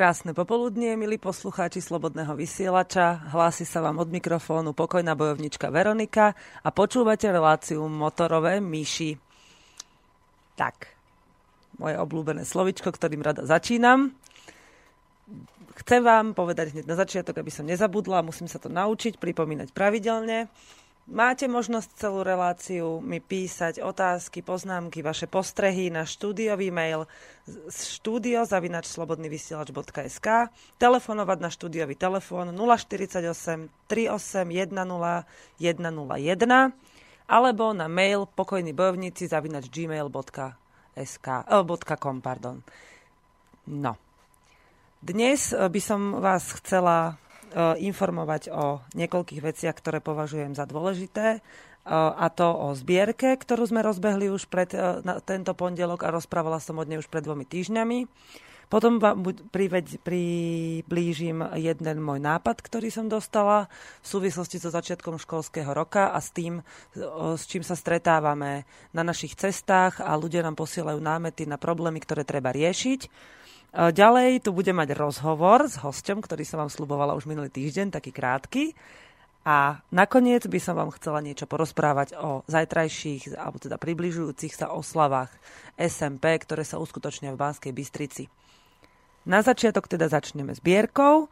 Krásne popoludnie, milí poslucháči Slobodného vysielača. Hlási sa vám od mikrofónu pokojná bojovnička Veronika a počúvate reláciu Motorové myši. Tak, moje obľúbené slovičko, ktorým rada začínam. Chcem vám povedať hneď na začiatok, aby som nezabudla, musím sa to naučiť, pripomínať pravidelne. Máte možnosť celú reláciu mi písať otázky, poznámky, vaše postrehy na štúdiový mail studiozavinačslobodnyvysielač.sk telefonovať na štúdiový telefón 048 38 10 101 alebo na mail pokojní bojovníci zavinač gmail.sk, eh, .com, pardon. No. Dnes by som vás chcela informovať o niekoľkých veciach, ktoré považujem za dôležité. E, a to o zbierke, ktorú sme rozbehli už pred e, na tento pondelok a rozprávala som od nej už pred dvomi týždňami. Potom vám priblížim jeden môj nápad, ktorý som dostala v súvislosti so začiatkom školského roka a s tým, s čím sa stretávame na našich cestách a ľudia nám posielajú námety na problémy, ktoré treba riešiť. Ďalej tu budem mať rozhovor s hosťom, ktorý som vám slubovala už minulý týždeň, taký krátky. A nakoniec by som vám chcela niečo porozprávať o zajtrajších, alebo teda približujúcich sa oslavách SMP, ktoré sa uskutočnia v Banskej Bystrici. Na začiatok teda začneme zbierkou,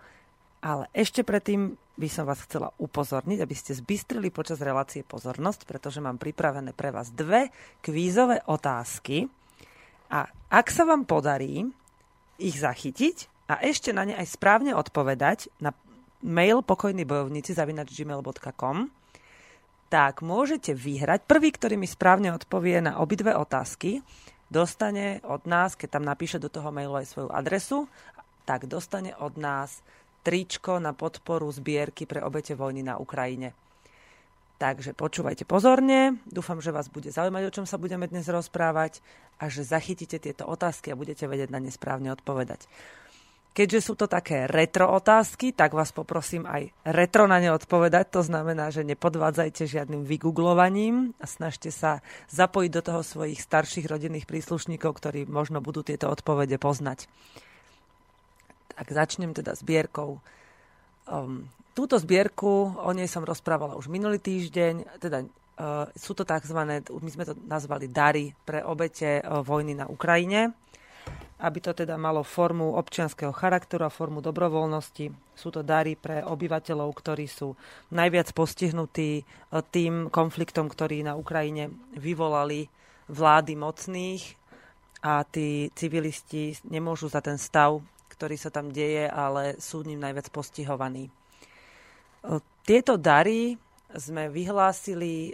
ale ešte predtým by som vás chcela upozorniť, aby ste zbystrili počas relácie pozornosť, pretože mám pripravené pre vás dve kvízové otázky. A ak sa vám podarí ich zachytiť a ešte na ne aj správne odpovedať na mail pokojní bojovníci zavinač gmail.com, tak môžete vyhrať. Prvý, ktorý mi správne odpovie na obidve otázky, dostane od nás, keď tam napíše do toho mailu aj svoju adresu, tak dostane od nás tričko na podporu zbierky pre obete vojny na Ukrajine. Takže počúvajte pozorne, dúfam, že vás bude zaujímať, o čom sa budeme dnes rozprávať a že zachytíte tieto otázky a budete vedieť na ne správne odpovedať. Keďže sú to také retro otázky, tak vás poprosím aj retro na ne odpovedať. To znamená, že nepodvádzajte žiadnym vygooglovaním a snažte sa zapojiť do toho svojich starších rodinných príslušníkov, ktorí možno budú tieto odpovede poznať. Tak začnem teda zbierkou um, túto zbierku, o nej som rozprávala už minulý týždeň, teda uh, sú to tzv. my sme to nazvali dary pre obete uh, vojny na Ukrajine, aby to teda malo formu občianského charakteru a formu dobrovoľnosti. Sú to dary pre obyvateľov, ktorí sú najviac postihnutí uh, tým konfliktom, ktorý na Ukrajine vyvolali vlády mocných a tí civilisti nemôžu za ten stav, ktorý sa tam deje, ale sú ním najviac postihovaní. Tieto dary sme vyhlásili,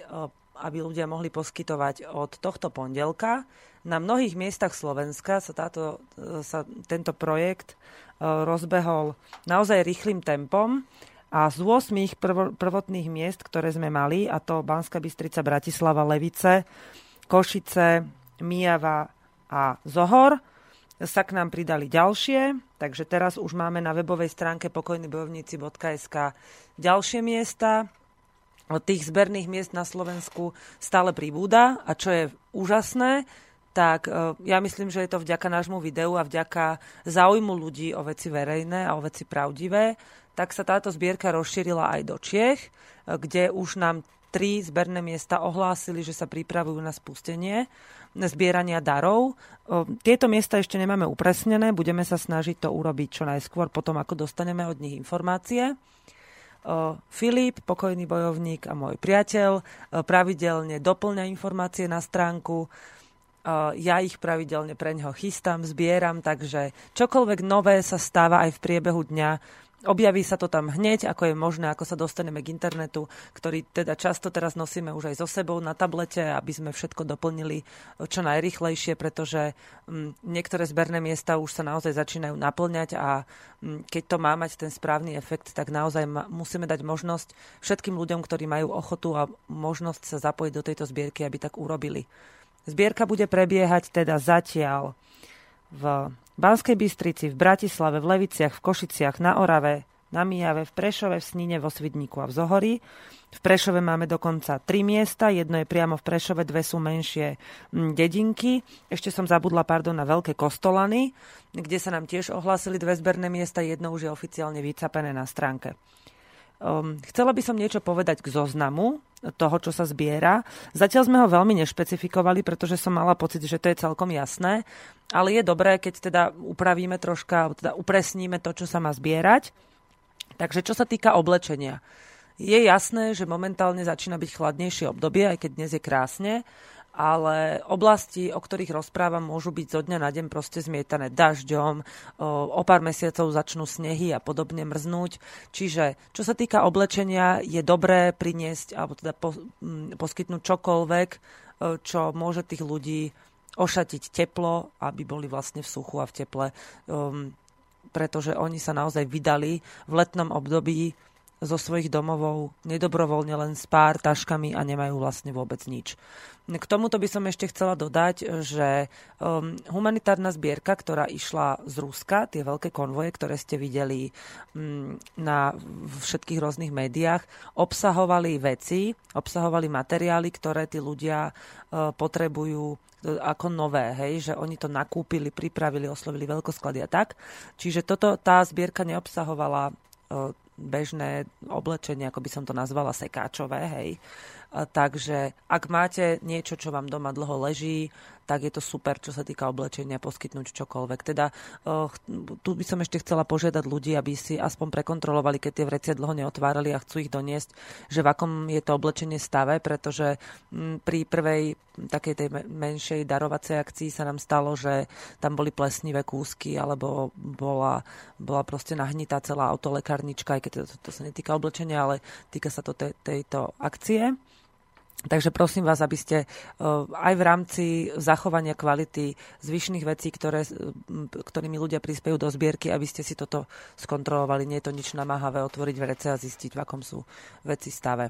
aby ľudia mohli poskytovať od tohto pondelka. Na mnohých miestach Slovenska sa, táto, sa tento projekt rozbehol naozaj rýchlým tempom a z 8 prv, prvotných miest, ktoré sme mali, a to Banska Bystrica, Bratislava, Levice, Košice, Mijava a Zohor, sa k nám pridali ďalšie, takže teraz už máme na webovej stránke pokojnybojovníci.sk ďalšie miesta. Tých zberných miest na Slovensku stále pribúda a čo je úžasné, tak e, ja myslím, že je to vďaka nášmu videu a vďaka záujmu ľudí o veci verejné a o veci pravdivé, tak sa táto zbierka rozšírila aj do Čiech, e, kde už nám tri zberné miesta ohlásili, že sa pripravujú na spustenie zbierania darov. Tieto miesta ešte nemáme upresnené, budeme sa snažiť to urobiť čo najskôr potom, ako dostaneme od nich informácie. Filip, pokojný bojovník a môj priateľ, pravidelne doplňa informácie na stránku. Ja ich pravidelne pre neho chystám, zbieram, takže čokoľvek nové sa stáva aj v priebehu dňa, Objaví sa to tam hneď, ako je možné, ako sa dostaneme k internetu, ktorý teda často teraz nosíme už aj so sebou na tablete, aby sme všetko doplnili čo najrychlejšie, pretože mm, niektoré zberné miesta už sa naozaj začínajú naplňať a mm, keď to má mať ten správny efekt, tak naozaj musíme dať možnosť všetkým ľuďom, ktorí majú ochotu a možnosť sa zapojiť do tejto zbierky, aby tak urobili. Zbierka bude prebiehať teda zatiaľ v Banskej Bystrici, v Bratislave, v Leviciach, v Košiciach, na Orave, na Mijave, v Prešove, v Snine, vo Svidníku a v Zohori. V Prešove máme dokonca tri miesta, jedno je priamo v Prešove, dve sú menšie mm, dedinky. Ešte som zabudla, pardon, na Veľké Kostolany, kde sa nám tiež ohlásili dve zberné miesta, jedno už je oficiálne vycapené na stránke. Um, chcela by som niečo povedať k zoznamu toho, čo sa zbiera. Zatiaľ sme ho veľmi nešpecifikovali, pretože som mala pocit, že to je celkom jasné, ale je dobré, keď teda upravíme troška, teda upresníme to, čo sa má zbierať. Takže čo sa týka oblečenia. Je jasné, že momentálne začína byť chladnejšie obdobie, aj keď dnes je krásne, ale oblasti, o ktorých rozprávam, môžu byť zo dňa na deň proste zmietané dažďom, o pár mesiacov začnú snehy a podobne mrznúť. Čiže čo sa týka oblečenia, je dobré priniesť alebo teda po, poskytnúť čokoľvek, čo môže tých ľudí ošatiť teplo, aby boli vlastne v suchu a v teple, um, pretože oni sa naozaj vydali v letnom období zo svojich domovov nedobrovoľne len s pár taškami a nemajú vlastne vôbec nič. K tomuto by som ešte chcela dodať, že um, humanitárna zbierka, ktorá išla z Ruska, tie veľké konvoje, ktoré ste videli um, na všetkých rôznych médiách, obsahovali veci, obsahovali materiály, ktoré tí ľudia uh, potrebujú uh, ako nové, hej, že oni to nakúpili, pripravili, oslovili veľkosklady a tak. Čiže toto, tá zbierka neobsahovala uh, bežné oblečenie, ako by som to nazvala, sekáčové, hej. Takže ak máte niečo, čo vám doma dlho leží, tak je to super, čo sa týka oblečenia, poskytnúť čokoľvek. Teda uh, tu by som ešte chcela požiadať ľudí, aby si aspoň prekontrolovali, keď tie vrecie dlho neotvárali a chcú ich doniesť, že v akom je to oblečenie stave, pretože m, pri prvej takej tej menšej darovacej akcii sa nám stalo, že tam boli plesnivé kúsky, alebo bola, bola proste nahnitá celá autolekárnička, aj keď to, to, to sa netýka oblečenia, ale týka sa to te, tejto akcie. Takže prosím vás, aby ste eh, aj v rámci zachovania kvality zvyšných vecí, ktoré, ktorými ľudia prispejú do zbierky, aby ste si toto skontrolovali. Nie je to nič namáhavé otvoriť vrece a zistiť, v akom sú veci stave.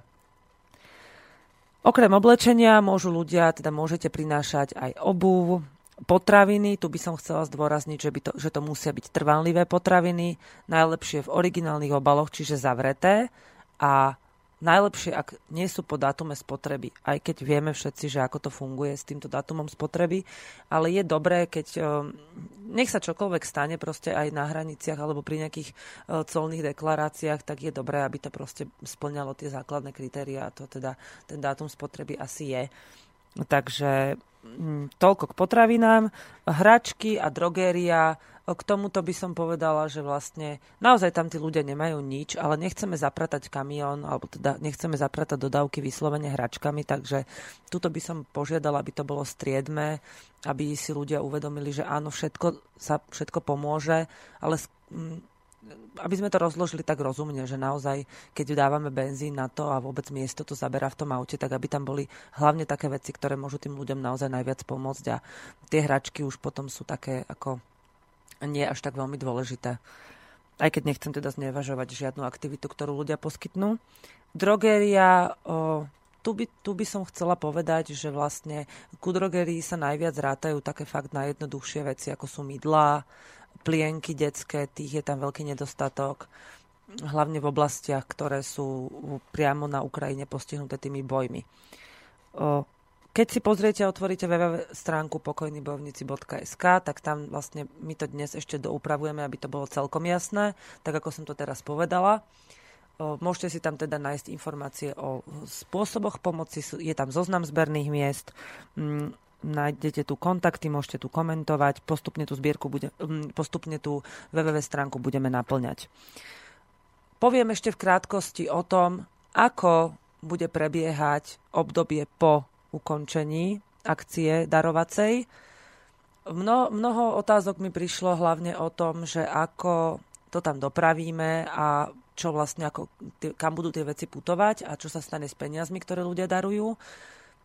Okrem oblečenia môžu ľudia, teda môžete prinášať aj obuv, potraviny. Tu by som chcela zdôrazniť, že, by to, že to musia byť trvanlivé potraviny, najlepšie v originálnych obaloch, čiže zavreté a najlepšie, ak nie sú po dátume spotreby. Aj keď vieme všetci, že ako to funguje s týmto dátumom spotreby, ale je dobré, keď eh, nech sa čokoľvek stane proste aj na hraniciach alebo pri nejakých eh, colných deklaráciách, tak je dobré, aby to proste splňalo tie základné kritéria a to teda ten dátum spotreby asi je. Takže mm, toľko k potravinám. Hračky a drogéria k tomuto by som povedala, že vlastne naozaj tam tí ľudia nemajú nič, ale nechceme zapratať kamión, alebo teda nechceme zapratať dodávky vyslovene hračkami, takže tuto by som požiadala, aby to bolo striedme, aby si ľudia uvedomili, že áno, všetko sa všetko pomôže, ale aby sme to rozložili tak rozumne, že naozaj, keď dávame benzín na to a vôbec miesto to zaberá v tom aute, tak aby tam boli hlavne také veci, ktoré môžu tým ľuďom naozaj najviac pomôcť a tie hračky už potom sú také ako nie až tak veľmi dôležité. Aj keď nechcem teda znevažovať žiadnu aktivitu, ktorú ľudia poskytnú. Drogéria, o, tu, by, tu by som chcela povedať, že vlastne ku drogérii sa najviac rátajú také fakt najjednoduchšie veci, ako sú mydlá, plienky detské, tých je tam veľký nedostatok hlavne v oblastiach, ktoré sú priamo na Ukrajine postihnuté tými bojmi. Keď si pozriete a otvoríte www stránku pokojnybojovníci.sk, tak tam vlastne my to dnes ešte doupravujeme, aby to bolo celkom jasné, tak ako som to teraz povedala. Môžete si tam teda nájsť informácie o spôsoboch pomoci, je tam zoznam zberných miest, mm, nájdete tu kontakty, môžete tu komentovať, postupne tú zbierku bude, mm, postupne tú www stránku budeme naplňať. Poviem ešte v krátkosti o tom, ako bude prebiehať obdobie po ukončení akcie darovacej. Mno, mnoho otázok mi prišlo hlavne o tom, že ako to tam dopravíme a čo vlastne, ako, kam budú tie veci putovať a čo sa stane s peniazmi, ktoré ľudia darujú.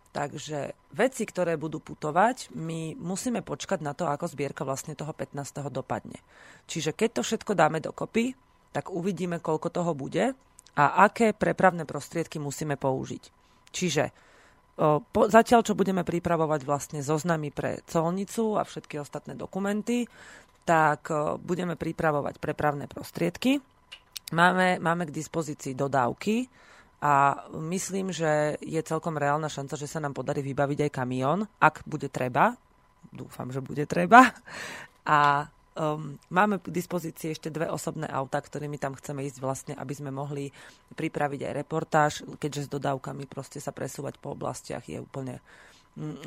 Takže veci, ktoré budú putovať, my musíme počkať na to, ako zbierka vlastne toho 15. dopadne. Čiže keď to všetko dáme dokopy, tak uvidíme, koľko toho bude a aké prepravné prostriedky musíme použiť. Čiže po, zatiaľ, čo budeme pripravovať vlastne zoznamy pre colnicu a všetky ostatné dokumenty, tak budeme pripravovať prepravné prostriedky. máme, máme k dispozícii dodávky a myslím, že je celkom reálna šanca, že sa nám podarí vybaviť aj kamión, ak bude treba. Dúfam, že bude treba. A um, máme k dispozícii ešte dve osobné auta, ktorými tam chceme ísť vlastne, aby sme mohli pripraviť aj reportáž, keďže s dodávkami proste sa presúvať po oblastiach je úplne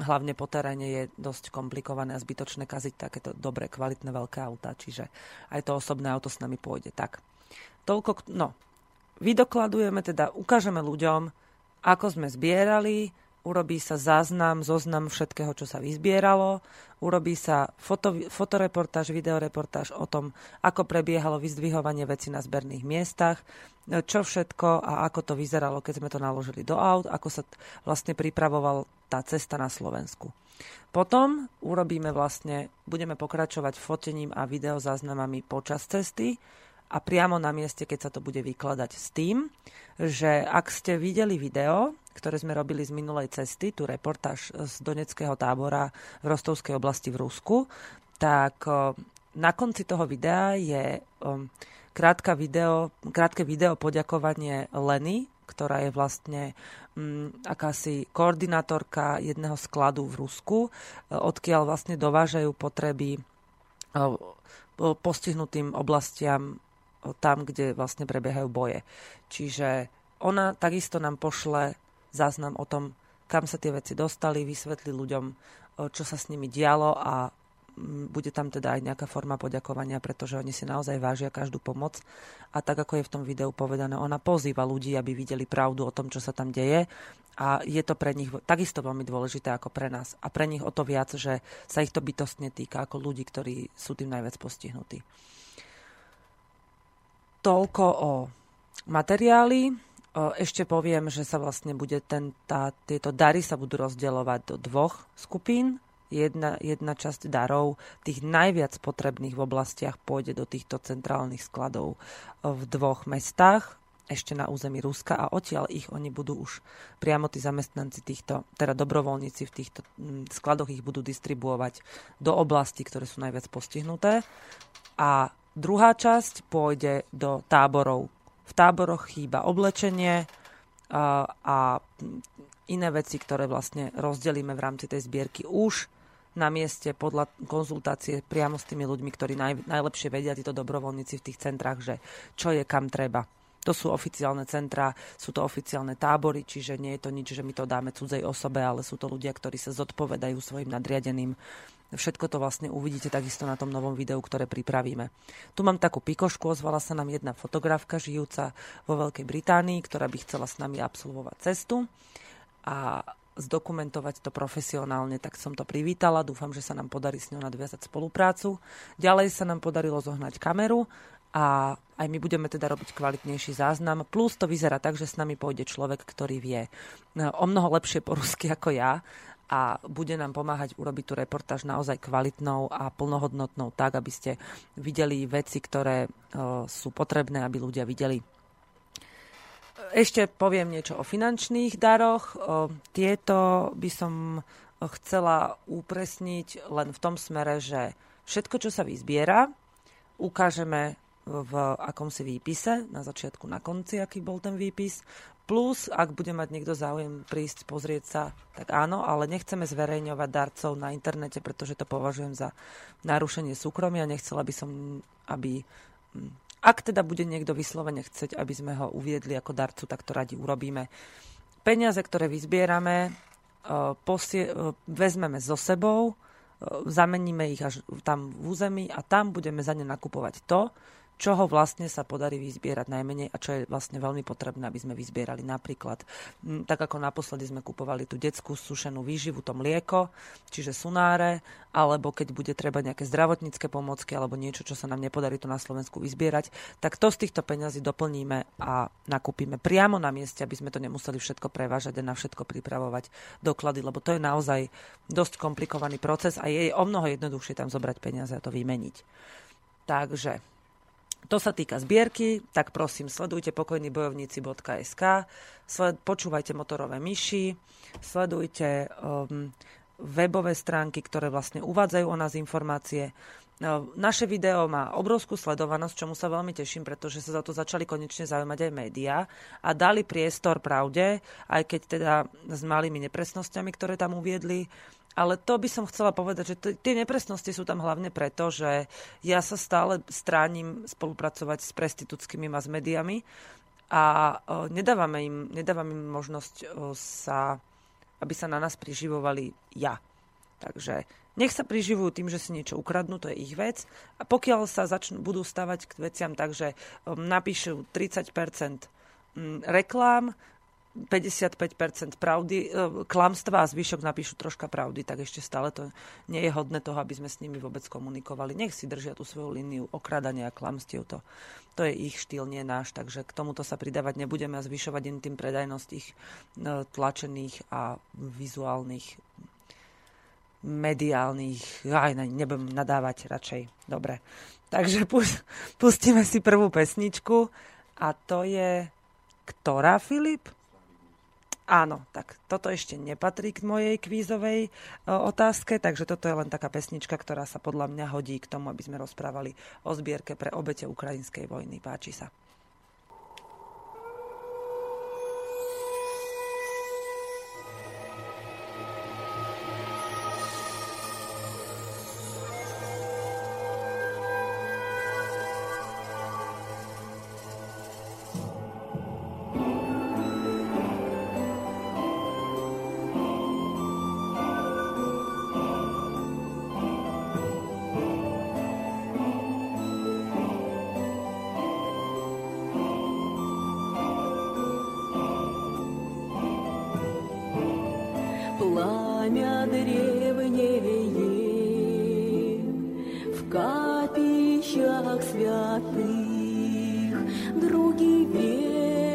hlavne po teréne je dosť komplikované a zbytočné kaziť takéto dobré, kvalitné veľké auta, čiže aj to osobné auto s nami pôjde. Tak, toľko, no, vydokladujeme, teda ukážeme ľuďom, ako sme zbierali, urobí sa záznam, zoznam všetkého, čo sa vyzbieralo, urobí sa foto, fotoreportáž, videoreportáž o tom, ako prebiehalo vyzdvihovanie veci na zberných miestach, čo všetko a ako to vyzeralo, keď sme to naložili do aut, ako sa vlastne pripravoval tá cesta na Slovensku. Potom urobíme vlastne, budeme pokračovať fotením a videozáznamami počas cesty, a priamo na mieste, keď sa to bude vykladať s tým, že ak ste videli video, ktoré sme robili z minulej cesty, tu reportáž z Doneckého tábora v Rostovskej oblasti v Rusku, tak na konci toho videa je krátka video, krátke video poďakovanie Leny, ktorá je vlastne um, akási koordinátorka jedného skladu v Rusku, odkiaľ vlastne dovážajú potreby postihnutým oblastiam tam, kde vlastne prebiehajú boje. Čiže ona takisto nám pošle záznam o tom, kam sa tie veci dostali, vysvetli ľuďom, čo sa s nimi dialo a bude tam teda aj nejaká forma poďakovania, pretože oni si naozaj vážia každú pomoc. A tak, ako je v tom videu povedané, ona pozýva ľudí, aby videli pravdu o tom, čo sa tam deje. A je to pre nich takisto veľmi dôležité ako pre nás. A pre nich o to viac, že sa ich to bytostne týka ako ľudí, ktorí sú tým najviac postihnutí. Toľko o materiáli. Ešte poviem, že sa vlastne bude ten, tá, tieto dary sa budú rozdielovať do dvoch skupín. Jedna, jedna časť darov, tých najviac potrebných v oblastiach, pôjde do týchto centrálnych skladov v dvoch mestách, ešte na území Ruska a odtiaľ ich oni budú už priamo tí zamestnanci týchto, teda dobrovoľníci v týchto skladoch ich budú distribuovať do oblastí, ktoré sú najviac postihnuté. A Druhá časť pôjde do táborov. V táboroch chýba oblečenie a, iné veci, ktoré vlastne rozdelíme v rámci tej zbierky už na mieste podľa konzultácie priamo s tými ľuďmi, ktorí naj, najlepšie vedia, títo dobrovoľníci v tých centrách, že čo je kam treba. To sú oficiálne centrá, sú to oficiálne tábory, čiže nie je to nič, že my to dáme cudzej osobe, ale sú to ľudia, ktorí sa zodpovedajú svojim nadriadeným Všetko to vlastne uvidíte takisto na tom novom videu, ktoré pripravíme. Tu mám takú pikošku, ozvala sa nám jedna fotografka žijúca vo Veľkej Británii, ktorá by chcela s nami absolvovať cestu a zdokumentovať to profesionálne, tak som to privítala. Dúfam, že sa nám podarí s ňou nadviazať spoluprácu. Ďalej sa nám podarilo zohnať kameru a aj my budeme teda robiť kvalitnejší záznam. Plus to vyzerá tak, že s nami pôjde človek, ktorý vie o mnoho lepšie po rusky ako ja a bude nám pomáhať urobiť tú reportáž naozaj kvalitnou a plnohodnotnou tak, aby ste videli veci, ktoré sú potrebné, aby ľudia videli. Ešte poviem niečo o finančných daroch. Tieto by som chcela upresniť len v tom smere, že všetko, čo sa vyzbiera, ukážeme v akomsi výpise, na začiatku, na konci, aký bol ten výpis. Plus, ak bude mať niekto záujem prísť, pozrieť sa, tak áno, ale nechceme zverejňovať darcov na internete, pretože to považujem za narušenie súkromia. Nechcela by som, aby... Hm, ak teda bude niekto vyslovene chceť, aby sme ho uviedli ako darcu, tak to radi urobíme. Peniaze, ktoré vyzbierame, e, posie, e, vezmeme so sebou, e, zameníme ich až tam v území a tam budeme za ne nakupovať to, čoho vlastne sa podarí vyzbierať najmenej a čo je vlastne veľmi potrebné, aby sme vyzbierali. Napríklad, tak ako naposledy sme kupovali tú detskú sušenú výživu, to mlieko, čiže sunáre, alebo keď bude treba nejaké zdravotnícke pomocky alebo niečo, čo sa nám nepodarí tu na Slovensku vyzbierať, tak to z týchto peňazí doplníme a nakúpime priamo na mieste, aby sme to nemuseli všetko prevážať a na všetko pripravovať doklady, lebo to je naozaj dosť komplikovaný proces a je o mnoho jednoduchšie tam zobrať peniaze a to vymeniť. Takže to sa týka zbierky, tak prosím, sledujte pokojnýbojovníci.sk, sled, počúvajte motorové myši, sledujte um, webové stránky, ktoré vlastne uvádzajú o nás informácie. No, naše video má obrovskú sledovanosť, čomu sa veľmi teším, pretože sa za to začali konečne zaujímať aj médiá a dali priestor pravde, aj keď teda s malými nepresnosťami, ktoré tam uviedli. Ale to by som chcela povedať, že t- tie nepresnosti sú tam hlavne preto, že ja sa stále stránim spolupracovať s prestitúckými mass médiami a o, nedávame im, nedávame im možnosť o, sa, aby sa na nás priživovali ja. Takže nech sa priživujú tým, že si niečo ukradnú, to je ich vec. A pokiaľ sa začnú, budú stavať k veciam tak, že napíšu 30% mm, reklám, 55% pravdy, uh, klamstva a zvyšok napíšu troška pravdy, tak ešte stále to nie je hodné toho, aby sme s nimi vôbec komunikovali. Nech si držia tú svoju líniu okradania a klamstiev. To, to je ich štýl, nie náš, takže k tomuto sa pridávať nebudeme a zvyšovať im tým predajnosť ich uh, tlačených a vizuálnych mediálnych, aj nebudem nadávať radšej. Dobre. Takže pustíme si prvú pesničku a to je ktorá, Filip? Áno, tak toto ešte nepatrí k mojej kvízovej o, otázke, takže toto je len taká pesnička, ktorá sa podľa mňa hodí k tomu, aby sme rozprávali o zbierke pre obete ukrajinskej vojny. Páči sa. капищах святых, другие. верят.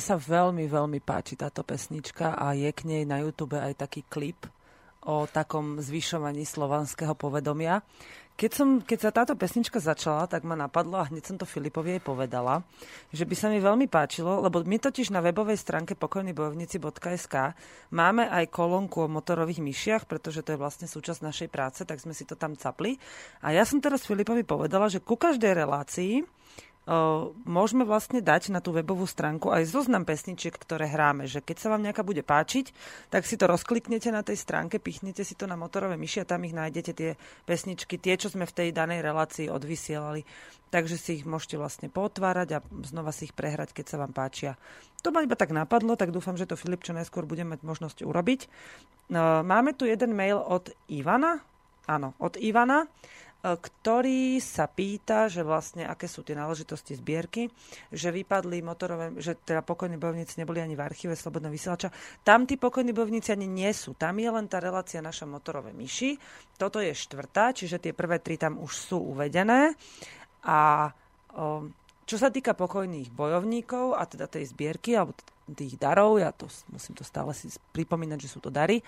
Sa veľmi, veľmi páči táto pesnička a je k nej na YouTube aj taký klip o takom zvyšovaní slovanského povedomia. Keď, som, keď sa táto pesnička začala, tak ma napadlo a hneď som to Filipovi jej povedala, že by sa mi veľmi páčilo, lebo my totiž na webovej stránke pokojnybojovníci.sk máme aj kolónku o motorových myšiach, pretože to je vlastne súčasť našej práce, tak sme si to tam capli. A ja som teraz Filipovi povedala, že ku každej relácii môžeme vlastne dať na tú webovú stránku aj zoznam pesničiek, ktoré hráme. Že keď sa vám nejaká bude páčiť, tak si to rozkliknete na tej stránke, pichnete si to na motorové myši a tam ich nájdete tie pesničky, tie, čo sme v tej danej relácii odvysielali. Takže si ich môžete vlastne potvárať a znova si ich prehrať, keď sa vám páčia. To ma iba tak napadlo, tak dúfam, že to Filip čo najskôr bude mať možnosť urobiť. Máme tu jeden mail od Ivana. Áno, od Ivana ktorý sa pýta, že vlastne aké sú tie náležitosti zbierky, že vypadli motorové, že teda pokojní bojovníci neboli ani v archíve Slobodného vysielača. Tam tí pokojní bojovníci ani nie sú. Tam je len tá relácia naša motorové myši. Toto je štvrtá, čiže tie prvé tri tam už sú uvedené. A čo sa týka pokojných bojovníkov a teda tej zbierky alebo tých darov, ja to musím to stále si pripomínať, že sú to dary,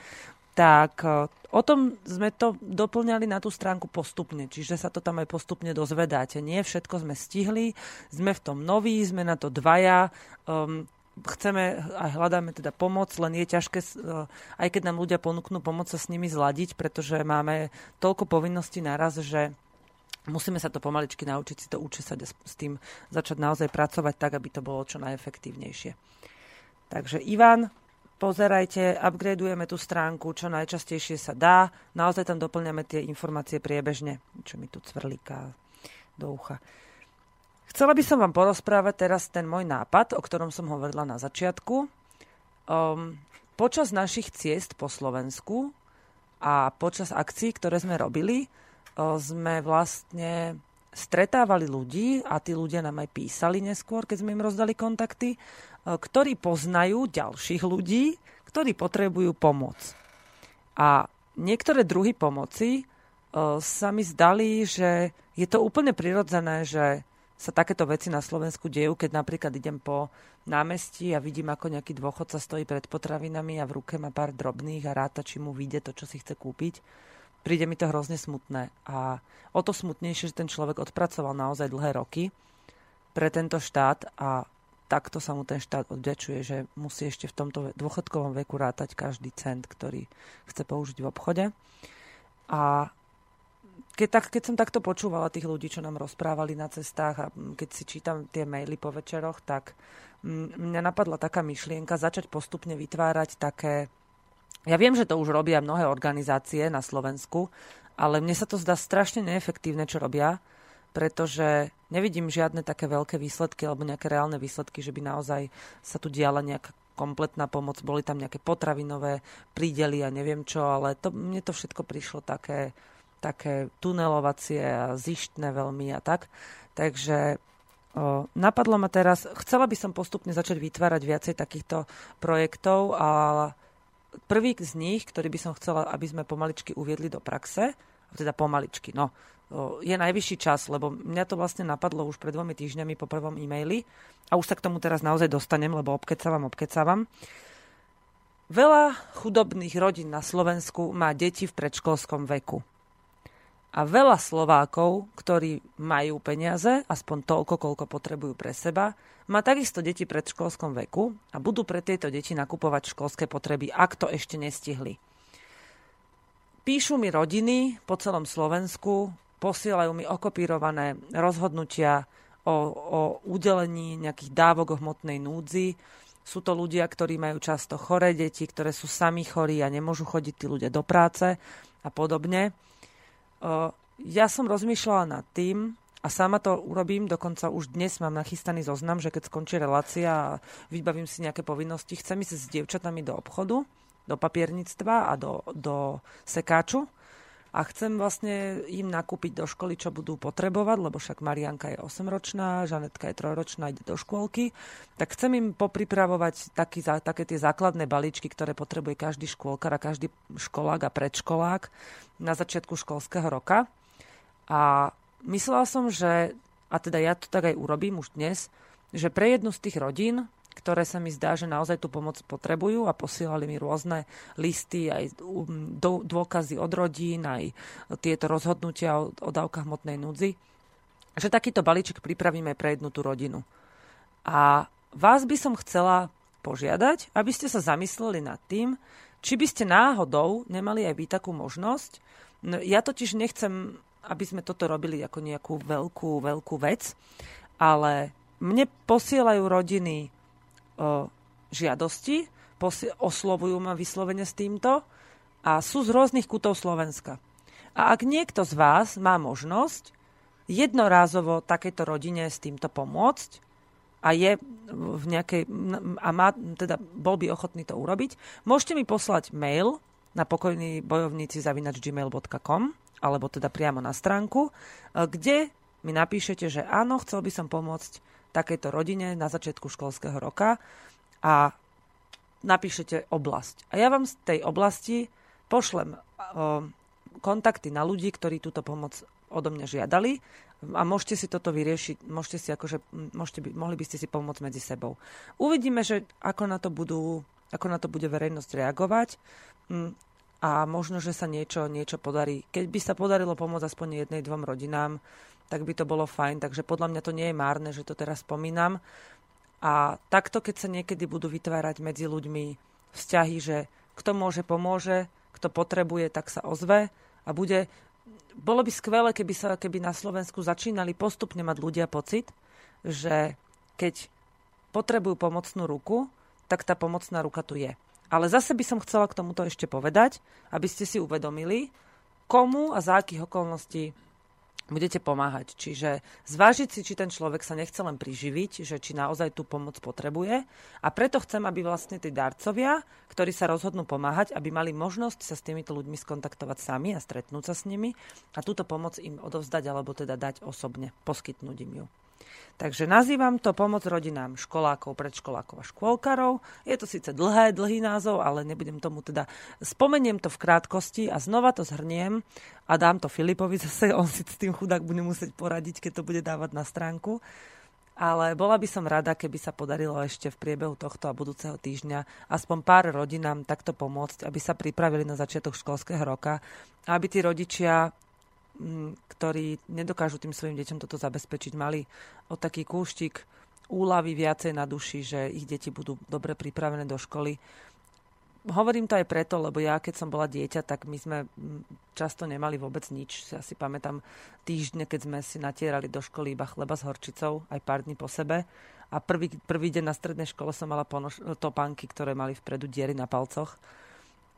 tak e, o tom sme to doplňali na tú stránku postupne, čiže sa to tam aj postupne dozvedáte. Nie všetko sme stihli, sme v tom noví, sme na to dvaja, um, chceme a hľadáme teda pomoc, len je ťažké, e, aj keď nám ľudia ponúknú pomoc sa s nimi zladiť, pretože máme toľko povinností naraz, že musíme sa to pomaličky naučiť si to učesať a s tým začať naozaj pracovať tak, aby to bolo čo najefektívnejšie. Takže Ivan, pozerajte, upgradeujeme tú stránku, čo najčastejšie sa dá. Naozaj tam doplňame tie informácie priebežne, čo mi tu cvrlíka do ucha. Chcela by som vám porozprávať teraz ten môj nápad, o ktorom som hovorila na začiatku. Um, počas našich ciest po Slovensku a počas akcií, ktoré sme robili, um, sme vlastne stretávali ľudí a tí ľudia nám aj písali neskôr, keď sme im rozdali kontakty ktorí poznajú ďalších ľudí, ktorí potrebujú pomoc. A niektoré druhy pomoci e, sa mi zdali, že je to úplne prirodzené, že sa takéto veci na Slovensku dejú, keď napríklad idem po námestí a vidím, ako nejaký dôchodca stojí pred potravinami a v ruke má pár drobných a ráta, či mu vyjde to, čo si chce kúpiť. Príde mi to hrozne smutné. A o to smutnejšie, že ten človek odpracoval naozaj dlhé roky pre tento štát a takto sa mu ten štát odďačuje, že musí ešte v tomto dôchodkovom veku rátať každý cent, ktorý chce použiť v obchode. A keď, tak, keď som takto počúvala tých ľudí, čo nám rozprávali na cestách a keď si čítam tie maily po večeroch, tak mňa napadla taká myšlienka začať postupne vytvárať také... Ja viem, že to už robia mnohé organizácie na Slovensku, ale mne sa to zdá strašne neefektívne, čo robia, pretože nevidím žiadne také veľké výsledky alebo nejaké reálne výsledky, že by naozaj sa tu diala nejaká kompletná pomoc, boli tam nejaké potravinové prídely a neviem čo, ale to, mne to všetko prišlo také, také tunelovacie a zištné veľmi a tak. Takže o, napadlo ma teraz, chcela by som postupne začať vytvárať viacej takýchto projektov a prvý z nich, ktorý by som chcela, aby sme pomaličky uviedli do praxe, teda pomaličky, no, je najvyšší čas, lebo mňa to vlastne napadlo už pred dvomi týždňami po prvom e-maili a už sa k tomu teraz naozaj dostanem, lebo obkecávam, obkecávam. Veľa chudobných rodín na Slovensku má deti v predškolskom veku. A veľa Slovákov, ktorí majú peniaze, aspoň toľko, koľko potrebujú pre seba, má takisto deti v predškolskom veku a budú pre tieto deti nakupovať školské potreby, ak to ešte nestihli. Píšu mi rodiny po celom Slovensku, posielajú mi okopírované rozhodnutia o, o udelení nejakých dávok o hmotnej núdzi. Sú to ľudia, ktorí majú často choré deti, ktoré sú sami chorí a nemôžu chodiť tí ľudia do práce a podobne. Ja som rozmýšľala nad tým, a sama to urobím, dokonca už dnes mám nachystaný zoznam, že keď skončí relácia a vybavím si nejaké povinnosti, chcem ísť s dievčatami do obchodu, do papierníctva a do, do sekáču a chcem vlastne im nakúpiť do školy, čo budú potrebovať, lebo však Marianka je 8-ročná, Žanetka je 3-ročná, ide do škôlky, tak chcem im popripravovať taký, také tie základné balíčky, ktoré potrebuje každý škôlkar a každý školák a predškolák na začiatku školského roka. A myslela som, že, a teda ja to tak aj urobím už dnes, že pre jednu z tých rodín ktoré sa mi zdá, že naozaj tú pomoc potrebujú a posielali mi rôzne listy, aj dôkazy od rodín, aj tieto rozhodnutia o, o dávkach hmotnej núdzi, že takýto balíček pripravíme pre jednu tú rodinu. A vás by som chcela požiadať, aby ste sa zamysleli nad tým, či by ste náhodou nemali aj vy takú možnosť. No, ja totiž nechcem, aby sme toto robili ako nejakú veľkú, veľkú vec, ale mne posielajú rodiny žiadosti, oslovujú ma vyslovene s týmto a sú z rôznych kútov Slovenska. A ak niekto z vás má možnosť jednorázovo takéto rodine s týmto pomôcť, a je v nejakej, a má, teda bol by ochotný to urobiť, môžete mi poslať mail na pokojní bojovníci gmail.com alebo teda priamo na stránku, kde mi napíšete, že áno, chcel by som pomôcť takejto rodine na začiatku školského roka a napíšete oblasť. A ja vám z tej oblasti pošlem kontakty na ľudí, ktorí túto pomoc odo mňa žiadali a môžete si toto vyriešiť, môžete si akože, môžete by, mohli by ste si pomôcť medzi sebou. Uvidíme, že ako na to budú, ako na to bude verejnosť reagovať a možno, že sa niečo, niečo podarí. Keď by sa podarilo pomôcť aspoň jednej, dvom rodinám, tak by to bolo fajn. Takže podľa mňa to nie je márne, že to teraz spomínam. A takto, keď sa niekedy budú vytvárať medzi ľuďmi vzťahy, že kto môže, pomôže, kto potrebuje, tak sa ozve a bude bolo by skvelé, keby, sa, keby na Slovensku začínali postupne mať ľudia pocit, že keď potrebujú pomocnú ruku, tak tá pomocná ruka tu je. Ale zase by som chcela k tomuto ešte povedať, aby ste si uvedomili, komu a za akých okolností budete pomáhať. Čiže zvážiť si, či ten človek sa nechce len priživiť, že či naozaj tú pomoc potrebuje. A preto chcem, aby vlastne tí darcovia, ktorí sa rozhodnú pomáhať, aby mali možnosť sa s týmito ľuďmi skontaktovať sami a stretnúť sa s nimi a túto pomoc im odovzdať alebo teda dať osobne, poskytnúť im ju. Takže nazývam to pomoc rodinám školákov, predškolákov a škôlkarov. Je to síce dlhé, dlhý názov, ale nebudem tomu teda... Spomeniem to v krátkosti a znova to zhrniem a dám to Filipovi zase. On si s tým chudák bude musieť poradiť, keď to bude dávať na stránku. Ale bola by som rada, keby sa podarilo ešte v priebehu tohto a budúceho týždňa aspoň pár rodinám takto pomôcť, aby sa pripravili na začiatok školského roka aby tí rodičia ktorí nedokážu tým svojim deťom toto zabezpečiť, mali o taký kúštik úlavy viacej na duši, že ich deti budú dobre pripravené do školy. Hovorím to aj preto, lebo ja keď som bola dieťa, tak my sme často nemali vôbec nič. Ja si pamätám týždne, keď sme si natierali do školy iba chleba s horčicou, aj pár dní po sebe. A prvý, prvý deň na strednej škole som mala ponož, topánky, ktoré mali vpredu diery na palcoch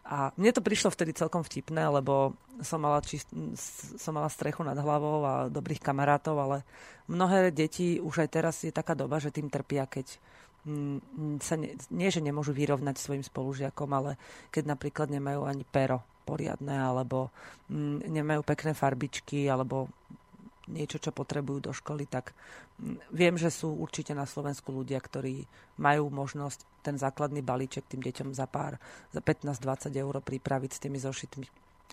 a mne to prišlo vtedy celkom vtipné, lebo som mala, čist, som mala strechu nad hlavou a dobrých kamarátov, ale mnohé deti už aj teraz je taká doba, že tým trpia, keď mm, sa ne, nie, že nemôžu vyrovnať svojim spolužiakom, ale keď napríklad nemajú ani pero poriadne, alebo mm, nemajú pekné farbičky, alebo niečo, čo potrebujú do školy, tak viem, že sú určite na Slovensku ľudia, ktorí majú možnosť ten základný balíček tým deťom za pár, za 15-20 eur pripraviť s tými zošitmi,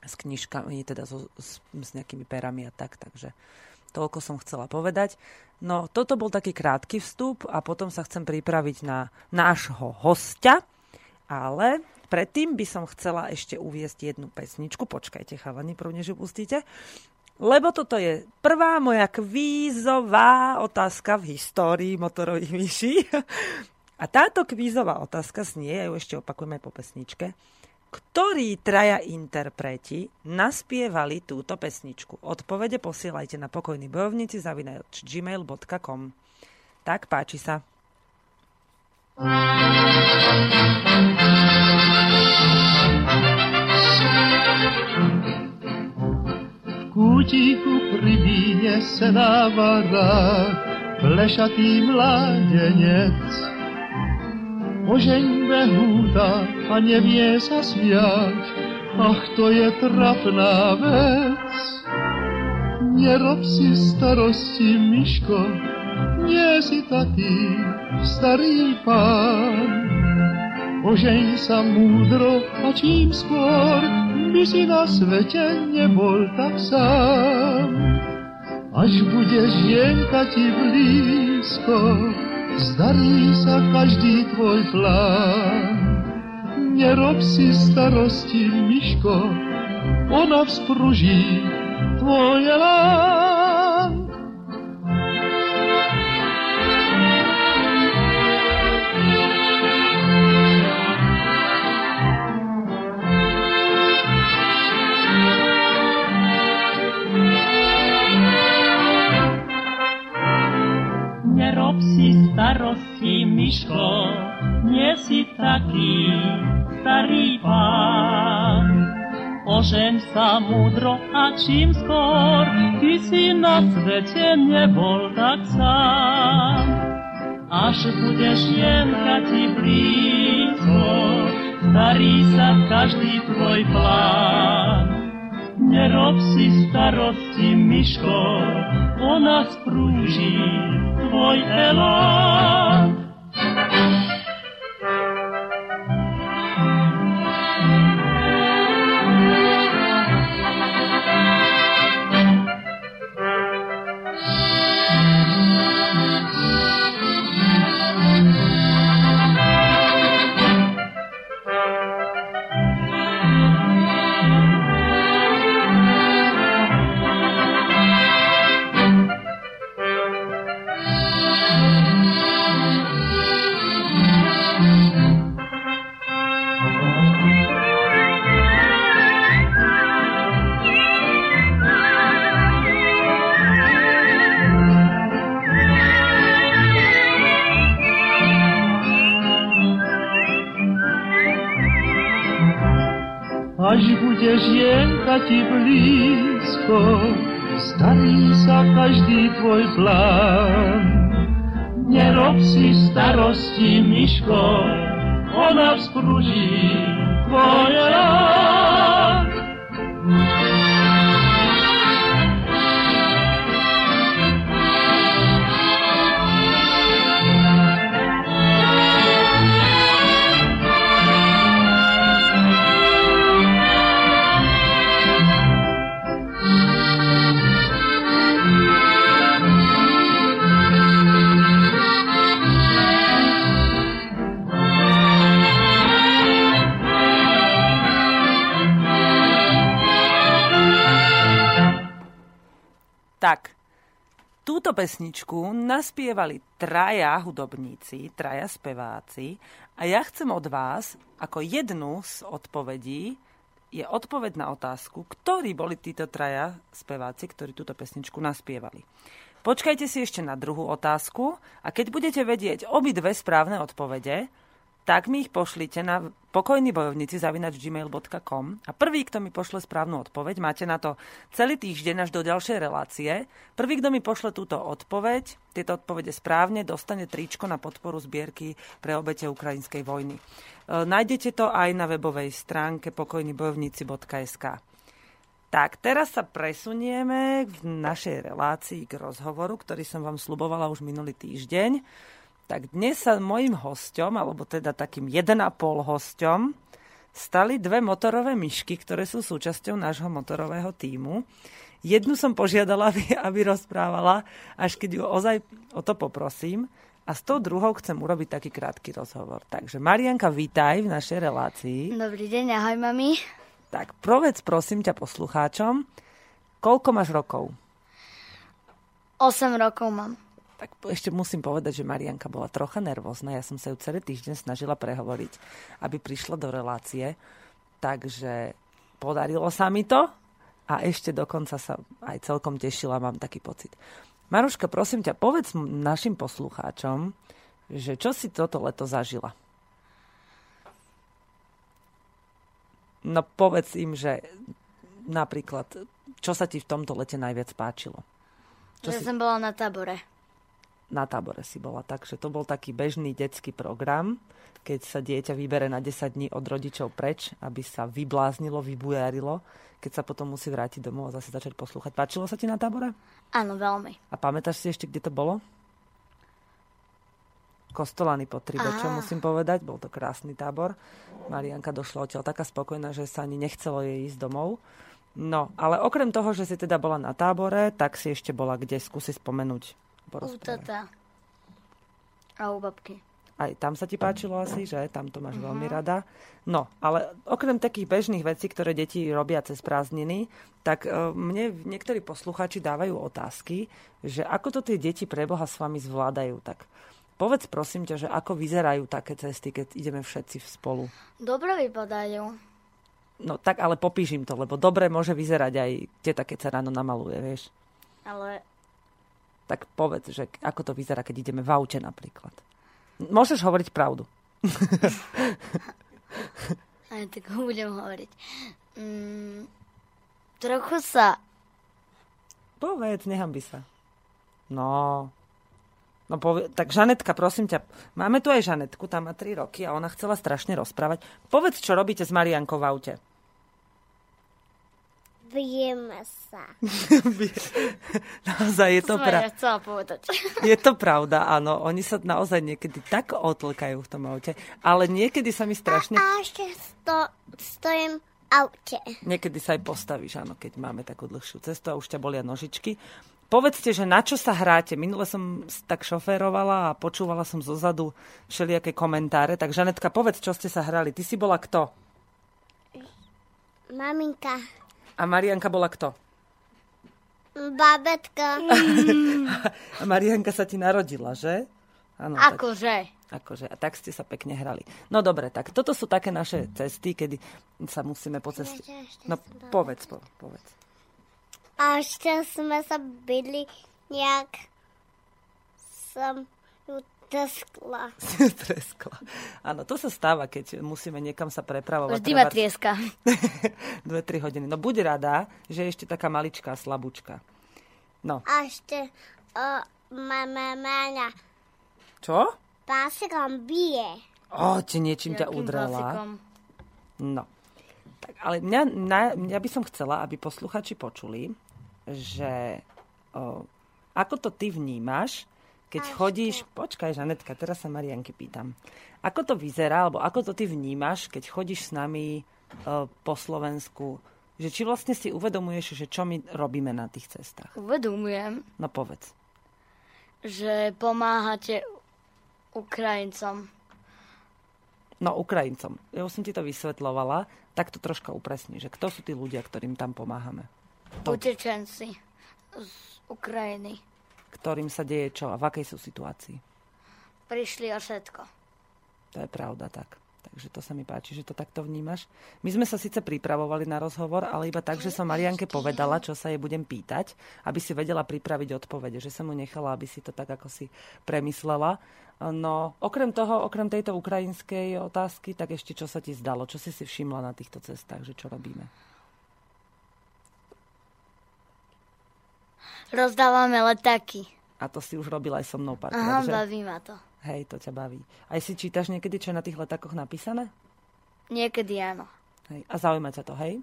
s knižkami, teda so, s, s nejakými perami a tak, takže toľko som chcela povedať. No, toto bol taký krátky vstup a potom sa chcem pripraviť na nášho hostia, ale predtým by som chcela ešte uviesť jednu pesničku. Počkajte, chalani, prvne, že pustíte lebo toto je prvá moja kvízová otázka v histórii motorových myší. A táto kvízová otázka znie, ja ju ešte opakujem aj po pesničke, ktorí traja interpreti naspievali túto pesničku? Odpovede posielajte na pokojný bojovníci zavinač gmail.com. Tak páči sa. kútiku pri víne se návara plešatý mládenec. Ožeň behúta a nevie sa smiať, ach to je trapná vec. Nerob si starosti, Miško, nie si taký starý pán. Ožeň sa múdro a čím skôr by si na svete nebol tak sám. Až budeš jenka ti blízko, zdarí sa každý tvoj plán. Nerob si starosti, Miško, ona vzpruží tvoje lán. Starosti, Miško, nie si taký starý pán. Ožeň sa múdro a čím skôr, ty si na svete nebol tak sám. Až budeš jenka ti blízko, starí sa každý tvoj plán. Nerob si starosti, Miško, ona sprúži tvoj elán. Starosti, Miško, ona vzpruží pesničku naspievali traja hudobníci, traja speváci a ja chcem od vás, ako jednu z odpovedí, je odpoveď na otázku, ktorí boli títo traja speváci, ktorí túto pesničku naspievali. Počkajte si ešte na druhú otázku a keď budete vedieť obidve správne odpovede, tak mi ich pošlite na pokojní bojovníci zavinač gmail.com a prvý, kto mi pošle správnu odpoveď, máte na to celý týždeň až do ďalšej relácie. Prvý, kto mi pošle túto odpoveď, tieto odpovede správne, dostane tričko na podporu zbierky pre obete ukrajinskej vojny. E, nájdete to aj na webovej stránke pokojnibojovníci.sk. Tak, teraz sa presunieme v našej relácii k rozhovoru, ktorý som vám slubovala už minulý týždeň tak dnes sa mojim hosťom, alebo teda takým 1,5 hosťom, stali dve motorové myšky, ktoré sú súčasťou nášho motorového týmu. Jednu som požiadala, aby, aby rozprávala, až keď ju ozaj o to poprosím. A s tou druhou chcem urobiť taký krátky rozhovor. Takže Marianka, vítaj v našej relácii. Dobrý deň, ahoj mami. Tak povedz prosím ťa poslucháčom, koľko máš rokov? 8 rokov mám tak ešte musím povedať, že Marianka bola trocha nervózna. Ja som sa ju celý týždeň snažila prehovoriť, aby prišla do relácie. Takže podarilo sa mi to a ešte dokonca sa aj celkom tešila, mám taký pocit. Maruška, prosím ťa, povedz našim poslucháčom, že čo si toto leto zažila? No povedz im, že napríklad, čo sa ti v tomto lete najviac páčilo? Čo že si... som bola na tábore na tábore si bola. Takže to bol taký bežný detský program, keď sa dieťa vybere na 10 dní od rodičov preč, aby sa vybláznilo, vybujarilo, keď sa potom musí vrátiť domov a zase začať poslúchať. Páčilo sa ti na tábore? Áno, veľmi. A pamätáš si ešte, kde to bolo? Kostolany pod Tribečom, musím povedať. Bol to krásny tábor. Marianka došla odtiaľ taká spokojná, že sa ani nechcelo jej ísť domov. No, ale okrem toho, že si teda bola na tábore, tak si ešte bola kde? Skúsi spomenúť porozprávať. A u babky. Aj tam sa ti páčilo asi, že? Tam to máš uh-huh. veľmi rada. No, ale okrem takých bežných vecí, ktoré deti robia cez prázdniny, tak uh, mne niektorí posluchači dávajú otázky, že ako to tie deti preboha s vami zvládajú. Tak povedz prosím ťa, že ako vyzerajú také cesty, keď ideme všetci spolu. Dobre vypadajú. No tak ale popíš im to, lebo dobre môže vyzerať aj teta, keď sa ráno namaluje, vieš. Ale Tak povedz, že ako to vyzerá, keď ideme v aute napríklad. Môžeš hovoriť pravdu. aj tak ho budem hovoriť. Mm, trochu sa... Povedz, nechám by sa. No. No povie, tak Žanetka, prosím ťa, máme tu aj Žanetku, tam má 3 roky a ona chcela strašne rozprávať. Povedz, čo robíte s Mariankou v aute. Bijeme sa. naozaj je to, som pra- aj chcela povedať. je to pravda, áno. Oni sa naozaj niekedy tak otlkajú v tom aute, ale niekedy sa mi strašne... A ešte sto, stojím aute. Niekedy sa aj postavíš, áno, keď máme takú dlhšiu cestu a už ťa bolia nožičky. Povedzte, že na čo sa hráte? Minule som tak šoférovala a počúvala som zozadu všelijaké komentáre. Tak Žanetka, povedz, čo ste sa hrali. Ty si bola kto? Maminka, A Marianka bola kto? babetka, A Marianka sa ti narodila, že? Áno, tak, Akože. akože. A tak ste sa pekne hrali. No dobre, tak toto sú také naše cesty, kedy sa musíme po ceste... No povedz, po, povedz. A ešte sme sa byli nejak som treskla. Treskla. Áno, to sa stáva, keď musíme niekam sa prepravovať. Vždy ma trieska. Dve, tri hodiny. No buď rada, že je ešte taká maličká slabúčka. No, A ešte o, mama máňa čo? pásikom bije. O, ti niečím ťa udrela. No. Tak, ale mňa, na, mňa by som chcela, aby posluchači počuli, že o, ako to ty vnímaš, keď Až chodíš... Počkaj, Žanetka, teraz sa Marianky pýtam. Ako to vyzerá, alebo ako to ty vnímaš, keď chodíš s nami o, po Slovensku, že či vlastne si uvedomuješ, že čo my robíme na tých cestách? Uvedomujem, No povedz. že pomáhate Ukrajincom. No, Ukrajincom. Ja už som ti to vysvetlovala, tak to troška upresni, že kto sú tí ľudia, ktorým tam pomáhame. To- Utečenci z Ukrajiny. Ktorým sa deje čo a v akej sú situácii. Prišli o všetko. To je pravda, tak. Takže to sa mi páči, že to takto vnímaš. My sme sa síce pripravovali na rozhovor, ale iba tak, že som Marianke povedala, čo sa jej budem pýtať, aby si vedela pripraviť odpovede, že som mu nechala, aby si to tak ako si premyslela. No, okrem toho, okrem tejto ukrajinskej otázky, tak ešte čo sa ti zdalo? Čo si si všimla na týchto cestách, že čo robíme? Rozdávame letáky. A to si už robila aj so mnou Aha, párkrát, že? baví ma to. Hej, to ťa baví. Aj si čítaš niekedy, čo je na tých letákoch napísané? Niekedy áno. Hej. A zaujíma ťa to, hej?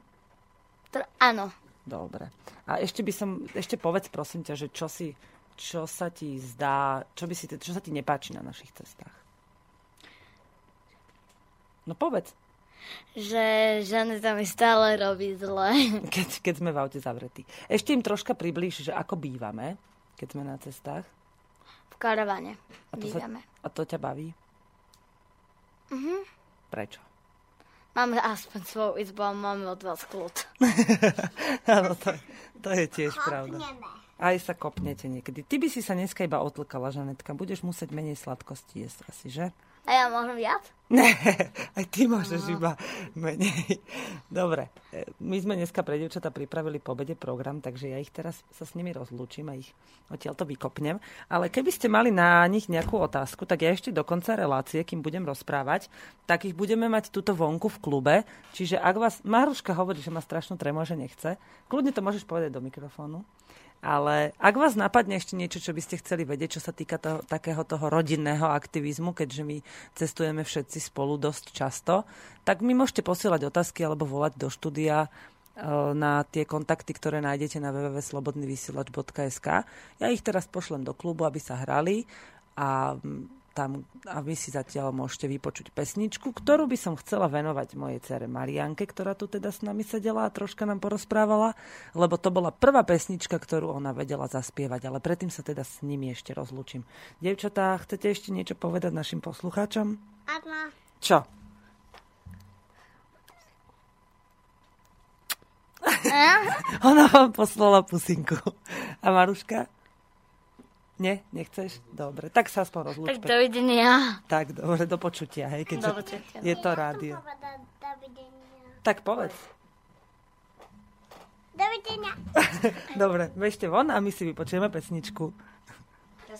Tr- áno. Dobre. A ešte by som, ešte povedz prosím ťa, že čo si, čo sa ti zdá, čo, by si, čo sa ti nepáči na našich cestách? No povedz, Že Žaneta mi stále robí zle. keď, keď sme v aute zavretí. Ešte im troška priblíž, že ako bývame, keď sme na cestách. V karavane A to, sa, bývame. a to ťa baví? Mhm. Prečo? Máme aspoň svoju izbu a máme od vás kľud. Áno, to, to je tiež pravda. Aj sa kopnete niekedy. Ty by si sa dneska iba otlkala, Žanetka. Budeš musieť menej sladkosti jesť asi, že? A ja môžem viac? Ne, aj ty môžeš iba menej. Dobre, e, my sme dneska pre devčata pripravili po obede program, takže ja ich teraz sa s nimi rozlúčim a ich odtiaľ to vykopnem. Ale keby ste mali na nich nejakú otázku, tak ja ešte do konca relácie, kým budem rozprávať, tak ich budeme mať tuto vonku v klube. Čiže ak vás... Maruška hovorí, že má strašnú tremo, že nechce. Kľudne to môžeš povedať do mikrofónu. Ale ak vás napadne ešte niečo, čo by ste chceli vedieť, čo sa týka toho, takého toho rodinného aktivizmu, keďže my cestujeme všetci spolu dosť často, tak mi môžete posielať otázky alebo volať do štúdia e, na tie kontakty, ktoré nájdete na www.slobodnyvysielač.sk. Ja ich teraz pošlem do klubu, aby sa hrali a mm, tam a vy si zatiaľ môžete vypočuť pesničku, ktorú by som chcela venovať mojej cere Marianke, ktorá tu teda s nami sedela a troška nám porozprávala, lebo to bola prvá pesnička, ktorú ona vedela zaspievať, ale predtým sa teda s nimi ešte rozlúčim. Devčatá, chcete ešte niečo povedať našim poslucháčom? Áno. Čo? Ona vám poslala pusinku. A Maruška? Nie, nechceš? Dobre, tak sa aspoň rozlúčme. Tak dovidenia. Tak, dobre, do počutia, hej, keďže Do počutia. je to rádio. Tak povedz. Dovidenia. Dobre, bežte von a my si vypočujeme pesničku. Ja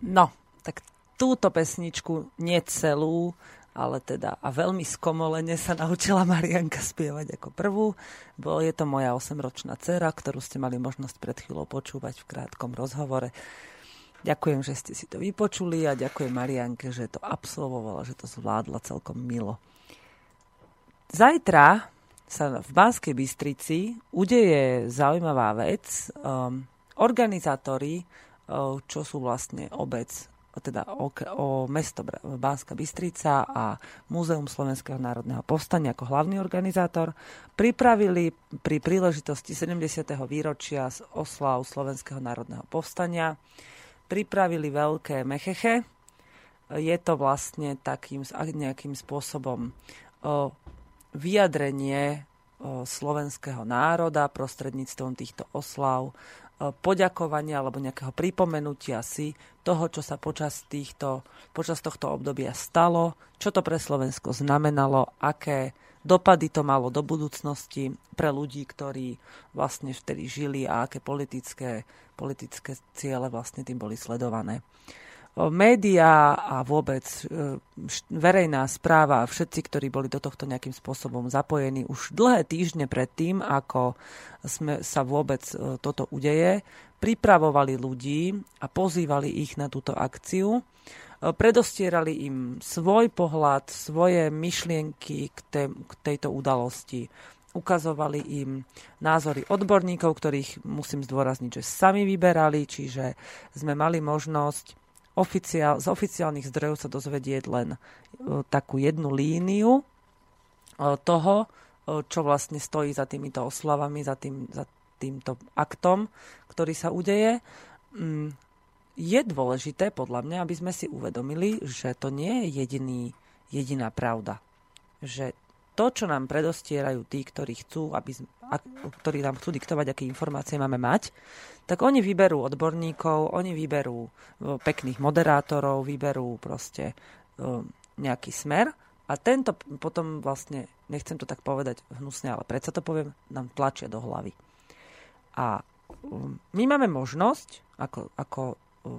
No, tak túto pesničku, nie celú, ale teda a veľmi skomolene sa naučila Marianka spievať ako prvú. Bo je to moja 8-ročná dcera, ktorú ste mali možnosť pred chvíľou počúvať v krátkom rozhovore. Ďakujem, že ste si to vypočuli a ďakujem Marianke, že to absolvovala, že to zvládla celkom milo. Zajtra sa v Banskej Bystrici udeje zaujímavá vec. Um, organizátori, čo sú vlastne obec, teda o, o mesto Banská Bystrica a Múzeum Slovenského národného povstania ako hlavný organizátor, pripravili pri príležitosti 70. výročia z oslav Slovenského národného povstania pripravili veľké mecheche. Je to vlastne takým nejakým spôsobom o, vyjadrenie slovenského národa prostredníctvom týchto oslav, poďakovania alebo nejakého pripomenutia si toho, čo sa počas, týchto, počas tohto obdobia stalo, čo to pre Slovensko znamenalo, aké dopady to malo do budúcnosti pre ľudí, ktorí vlastne vtedy žili a aké politické, politické ciele vlastne tým boli sledované. Média a vôbec e, verejná správa a všetci, ktorí boli do tohto nejakým spôsobom zapojení už dlhé týždne predtým, ako sme sa vôbec e, toto udeje, pripravovali ľudí a pozývali ich na túto akciu predostierali im svoj pohľad, svoje myšlienky k, té, k tejto udalosti. Ukazovali im názory odborníkov, ktorých musím zdôrazniť, že sami vyberali, čiže sme mali možnosť oficiál, z oficiálnych zdrojov sa dozvedieť len takú jednu líniu toho, čo vlastne stojí za týmito oslavami, za, tým, za týmto aktom, ktorý sa udeje. Mm, je dôležité, podľa mňa, aby sme si uvedomili, že to nie je jediný, jediná pravda. Že to, čo nám predostierajú tí, ktorí chcú, aby, ktorí nám chcú diktovať, aké informácie máme mať, tak oni vyberú odborníkov, oni vyberú e, pekných moderátorov, vyberú proste e, nejaký smer a tento potom vlastne, nechcem to tak povedať hnusne, ale predsa to poviem, nám tlačia do hlavy. A um, my máme možnosť, ako, ako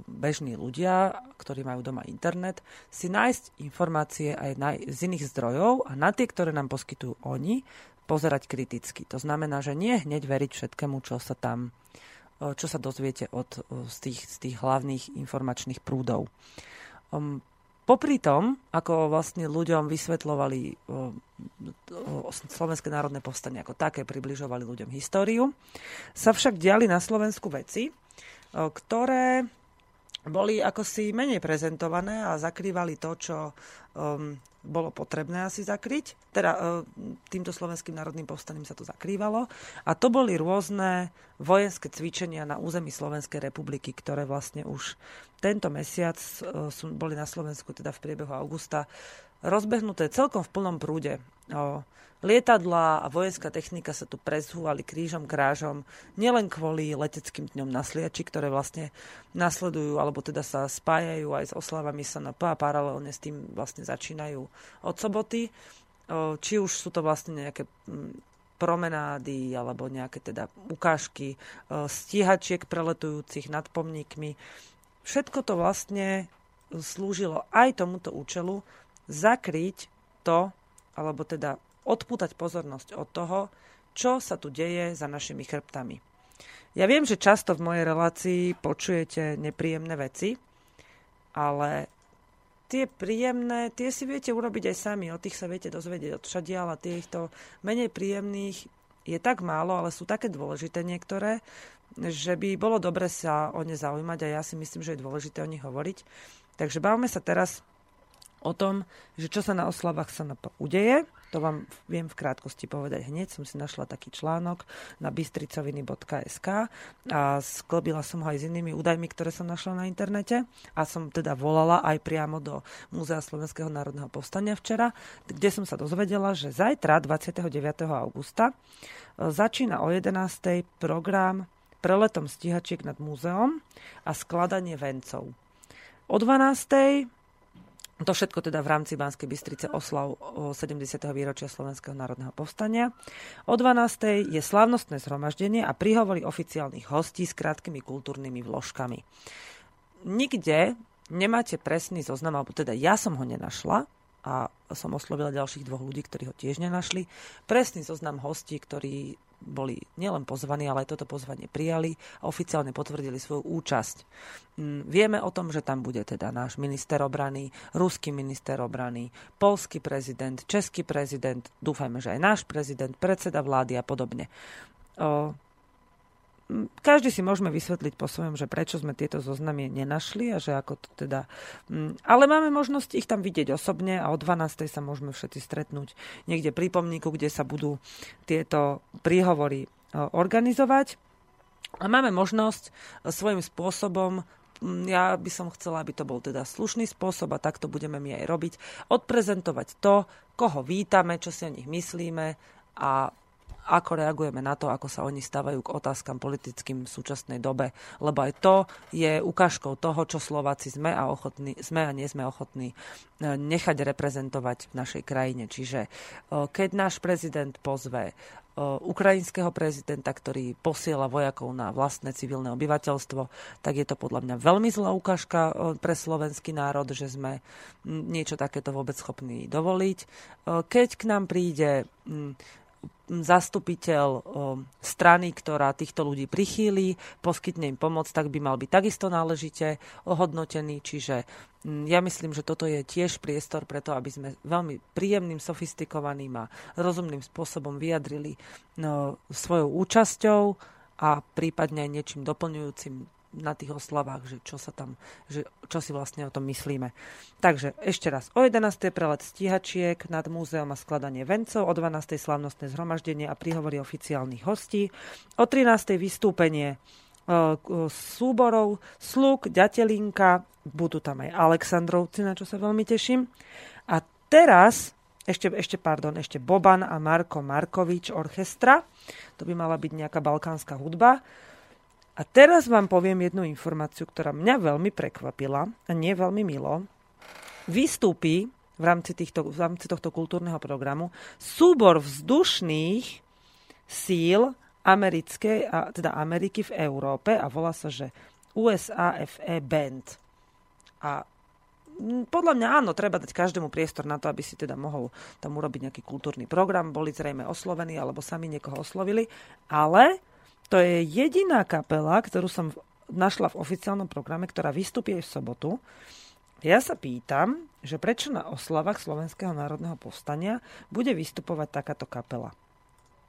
bežní ľudia, ktorí majú doma internet, si nájsť informácie aj na, z iných zdrojov a na tie, ktoré nám poskytujú oni, pozerať kriticky. To znamená, že nie hneď veriť všetkému, čo sa tam čo sa dozviete od, z, tých, z tých hlavných informačných prúdov. Um, popri tom, ako vlastne ľuďom vysvetľovali Slovenské národné povstanie ako také, približovali ľuďom históriu, sa však diali na Slovensku veci, ktoré boli ako si menej prezentované a zakrývali to, čo um, bolo potrebné asi zakryť. Teda um, týmto slovenským národným povstaním sa to zakrývalo. A to boli rôzne vojenské cvičenia na území Slovenskej republiky, ktoré vlastne už tento mesiac uh, sú, boli na Slovensku, teda v priebehu augusta, rozbehnuté celkom v plnom prúde. O, lietadla a vojenská technika sa tu prezhúvali krížom, krážom, nielen kvôli leteckým dňom na Sliači, ktoré vlastne nasledujú, alebo teda sa spájajú aj s oslavami SNP a paralelne s tým vlastne začínajú od soboty. O, či už sú to vlastne nejaké promenády alebo nejaké teda ukážky stíhačiek preletujúcich nad pomníkmi. Všetko to vlastne slúžilo aj tomuto účelu, zakryť to, alebo teda odpútať pozornosť od toho, čo sa tu deje za našimi chrbtami. Ja viem, že často v mojej relácii počujete nepríjemné veci, ale tie príjemné, tie si viete urobiť aj sami, o tých sa viete dozvedieť od všadiaľ a týchto menej príjemných je tak málo, ale sú také dôležité niektoré, že by bolo dobre sa o ne zaujímať a ja si myslím, že je dôležité o nich hovoriť. Takže bavme sa teraz o tom, že čo sa na oslavách sa udeje. To vám viem v krátkosti povedať hneď. Som si našla taký článok na bystricoviny.sk a sklobila som ho aj s inými údajmi, ktoré som našla na internete a som teda volala aj priamo do Múzea Slovenského národného povstania včera, kde som sa dozvedela, že zajtra, 29. augusta, e, začína o 11. program preletom stíhačiek nad múzeom a skladanie vencov. O 12. To všetko teda v rámci Banskej Bystrice oslav 70. výročia Slovenského národného povstania. O 12. je slávnostné zhromaždenie a prihovorí oficiálnych hostí s krátkými kultúrnymi vložkami. Nikde nemáte presný zoznam, alebo teda ja som ho nenašla, a som oslovila ďalších dvoch ľudí, ktorí ho tiež nenašli. Presný zoznam hostí, ktorí boli nielen pozvaní, ale aj toto pozvanie prijali a oficiálne potvrdili svoju účasť. Mm, vieme o tom, že tam bude teda náš minister obrany, ruský minister obrany, polský prezident, český prezident, dúfajme, že aj náš prezident, predseda vlády a podobne každý si môžeme vysvetliť po svojom, že prečo sme tieto zoznamy nenašli a že ako to teda... Ale máme možnosť ich tam vidieť osobne a o 12. sa môžeme všetci stretnúť niekde pri pomníku, kde sa budú tieto príhovory organizovať. A máme možnosť svojím spôsobom ja by som chcela, aby to bol teda slušný spôsob a takto budeme my aj robiť. Odprezentovať to, koho vítame, čo si o nich myslíme a ako reagujeme na to, ako sa oni stavajú k otázkam politickým v súčasnej dobe. Lebo aj to je ukážkou toho, čo Slováci sme a, ochotní, sme a nie sme ochotní e, nechať reprezentovať v našej krajine. Čiže e, keď náš prezident pozve e, ukrajinského prezidenta, ktorý posiela vojakov na vlastné civilné obyvateľstvo, tak je to podľa mňa veľmi zlá ukážka pre slovenský národ, že sme niečo takéto vôbec schopní dovoliť. Keď k nám príde zastupiteľ strany, ktorá týchto ľudí prichýli, poskytne im pomoc, tak by mal byť takisto náležite ohodnotený. Čiže ja myslím, že toto je tiež priestor preto, aby sme veľmi príjemným, sofistikovaným a rozumným spôsobom vyjadrili no, svojou účasťou a prípadne aj niečím doplňujúcim na tých oslavách, že čo sa tam, že čo si vlastne o tom myslíme. Takže ešte raz, o 11. prelet stíhačiek nad múzeum a skladanie vencov, o 12. slavnostné zhromaždenie a príhovory oficiálnych hostí, o 13. vystúpenie e, súborov, sluk, ďatelinka, budú tam aj Aleksandrovci, na čo sa veľmi teším. A teraz ešte, ešte, pardon, ešte Boban a Marko Markovič orchestra. To by mala byť nejaká balkánska hudba. A teraz vám poviem jednu informáciu, ktorá mňa veľmi prekvapila a nie veľmi milo. Vystúpi v rámci, týchto, v rámci tohto kultúrneho programu súbor vzdušných síl americkej, a, teda Ameriky v Európe a volá sa, že USAFE Band. A podľa mňa áno, treba dať každému priestor na to, aby si teda mohol tam urobiť nejaký kultúrny program, boli zrejme oslovení alebo sami niekoho oslovili, ale to je jediná kapela, ktorú som našla v oficiálnom programe, ktorá vystupí v sobotu. Ja sa pýtam, že prečo na oslavách Slovenského národného povstania bude vystupovať takáto kapela.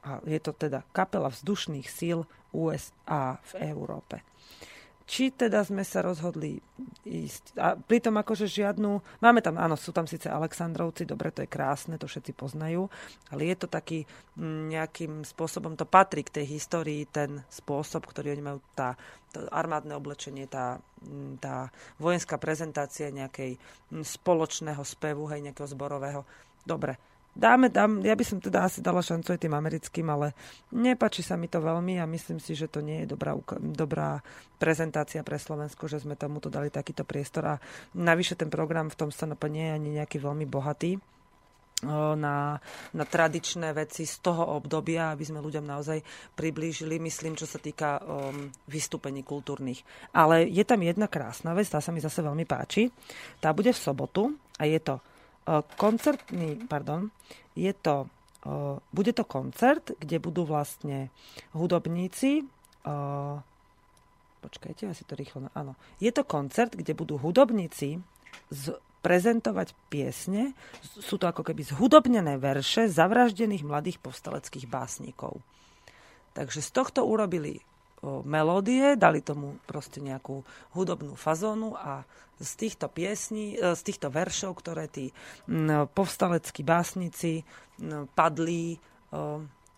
A je to teda kapela vzdušných síl USA v Európe či teda sme sa rozhodli ísť. A pritom akože žiadnu... Máme tam, áno, sú tam síce Aleksandrovci, dobre, to je krásne, to všetci poznajú, ale je to taký mm, nejakým spôsobom, to patrí k tej histórii, ten spôsob, ktorý oni majú, tá, to armádne oblečenie, tá, mm, tá vojenská prezentácia nejakej mm, spoločného spevu, hej, nejakého zborového. Dobre, dáme, dám, ja by som teda asi dala šancu aj tým americkým, ale nepačí sa mi to veľmi a myslím si, že to nie je dobrá, dobrá prezentácia pre Slovensko, že sme tomuto dali takýto priestor a navyše ten program v tom SNP nie je ani nejaký veľmi bohatý na, na tradičné veci z toho obdobia, aby sme ľuďom naozaj priblížili, myslím, čo sa týka um, vystúpení kultúrnych. Ale je tam jedna krásna vec, tá sa mi zase veľmi páči. Tá bude v sobotu a je to koncertný, pardon, je to, bude to koncert, kde budú vlastne hudobníci, počkajte, ja to rýchlo, áno, je to koncert, kde budú hudobníci z, prezentovať piesne, sú to ako keby zhudobnené verše zavraždených mladých povstaleckých básnikov. Takže z tohto urobili melódie, dali tomu proste nejakú hudobnú fazónu a z týchto piesní, e, z týchto veršov, ktoré tí povstaleckí básnici padli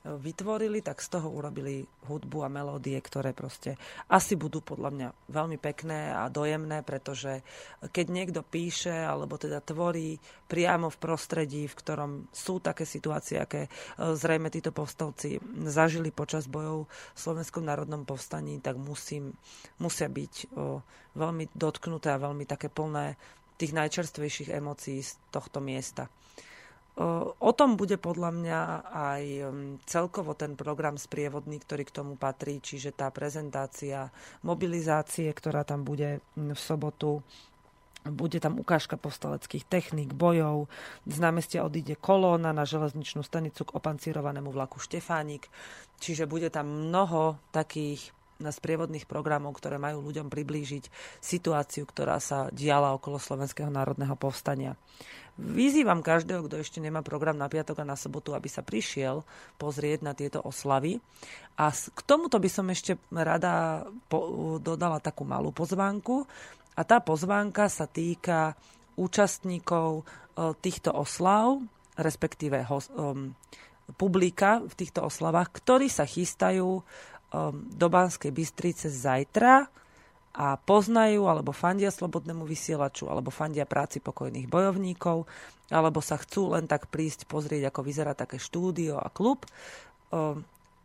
vytvorili, tak z toho urobili hudbu a melódie, ktoré proste asi budú podľa mňa veľmi pekné a dojemné, pretože keď niekto píše alebo teda tvorí priamo v prostredí, v ktorom sú také situácie, aké e, zrejme títo povstalci zažili počas bojov v Slovenskom národnom povstaní, tak musím, musia byť veľmi dotknuté a veľmi také plné tých najčerstvejších emócií z tohto miesta. O tom bude podľa mňa aj celkovo ten program sprievodný, ktorý k tomu patrí, čiže tá prezentácia mobilizácie, ktorá tam bude v sobotu, bude tam ukážka povstaleckých techník, bojov. Z námestia odíde kolóna na železničnú stanicu k opancírovanému vlaku Štefánik. Čiže bude tam mnoho takých na sprievodných programov, ktoré majú ľuďom priblížiť situáciu, ktorá sa diala okolo Slovenského národného povstania. Vyzývam každého, kto ešte nemá program na piatok a na sobotu, aby sa prišiel pozrieť na tieto oslavy. A k tomuto by som ešte rada dodala takú malú pozvánku. A tá pozvánka sa týka účastníkov e, týchto oslav, respektíve um, publika v týchto oslavách, ktorí sa chystajú um, do Banskej Bystrice zajtra a poznajú alebo fandia slobodnému vysielaču alebo fandia práci pokojných bojovníkov alebo sa chcú len tak prísť pozrieť, ako vyzerá také štúdio a klub.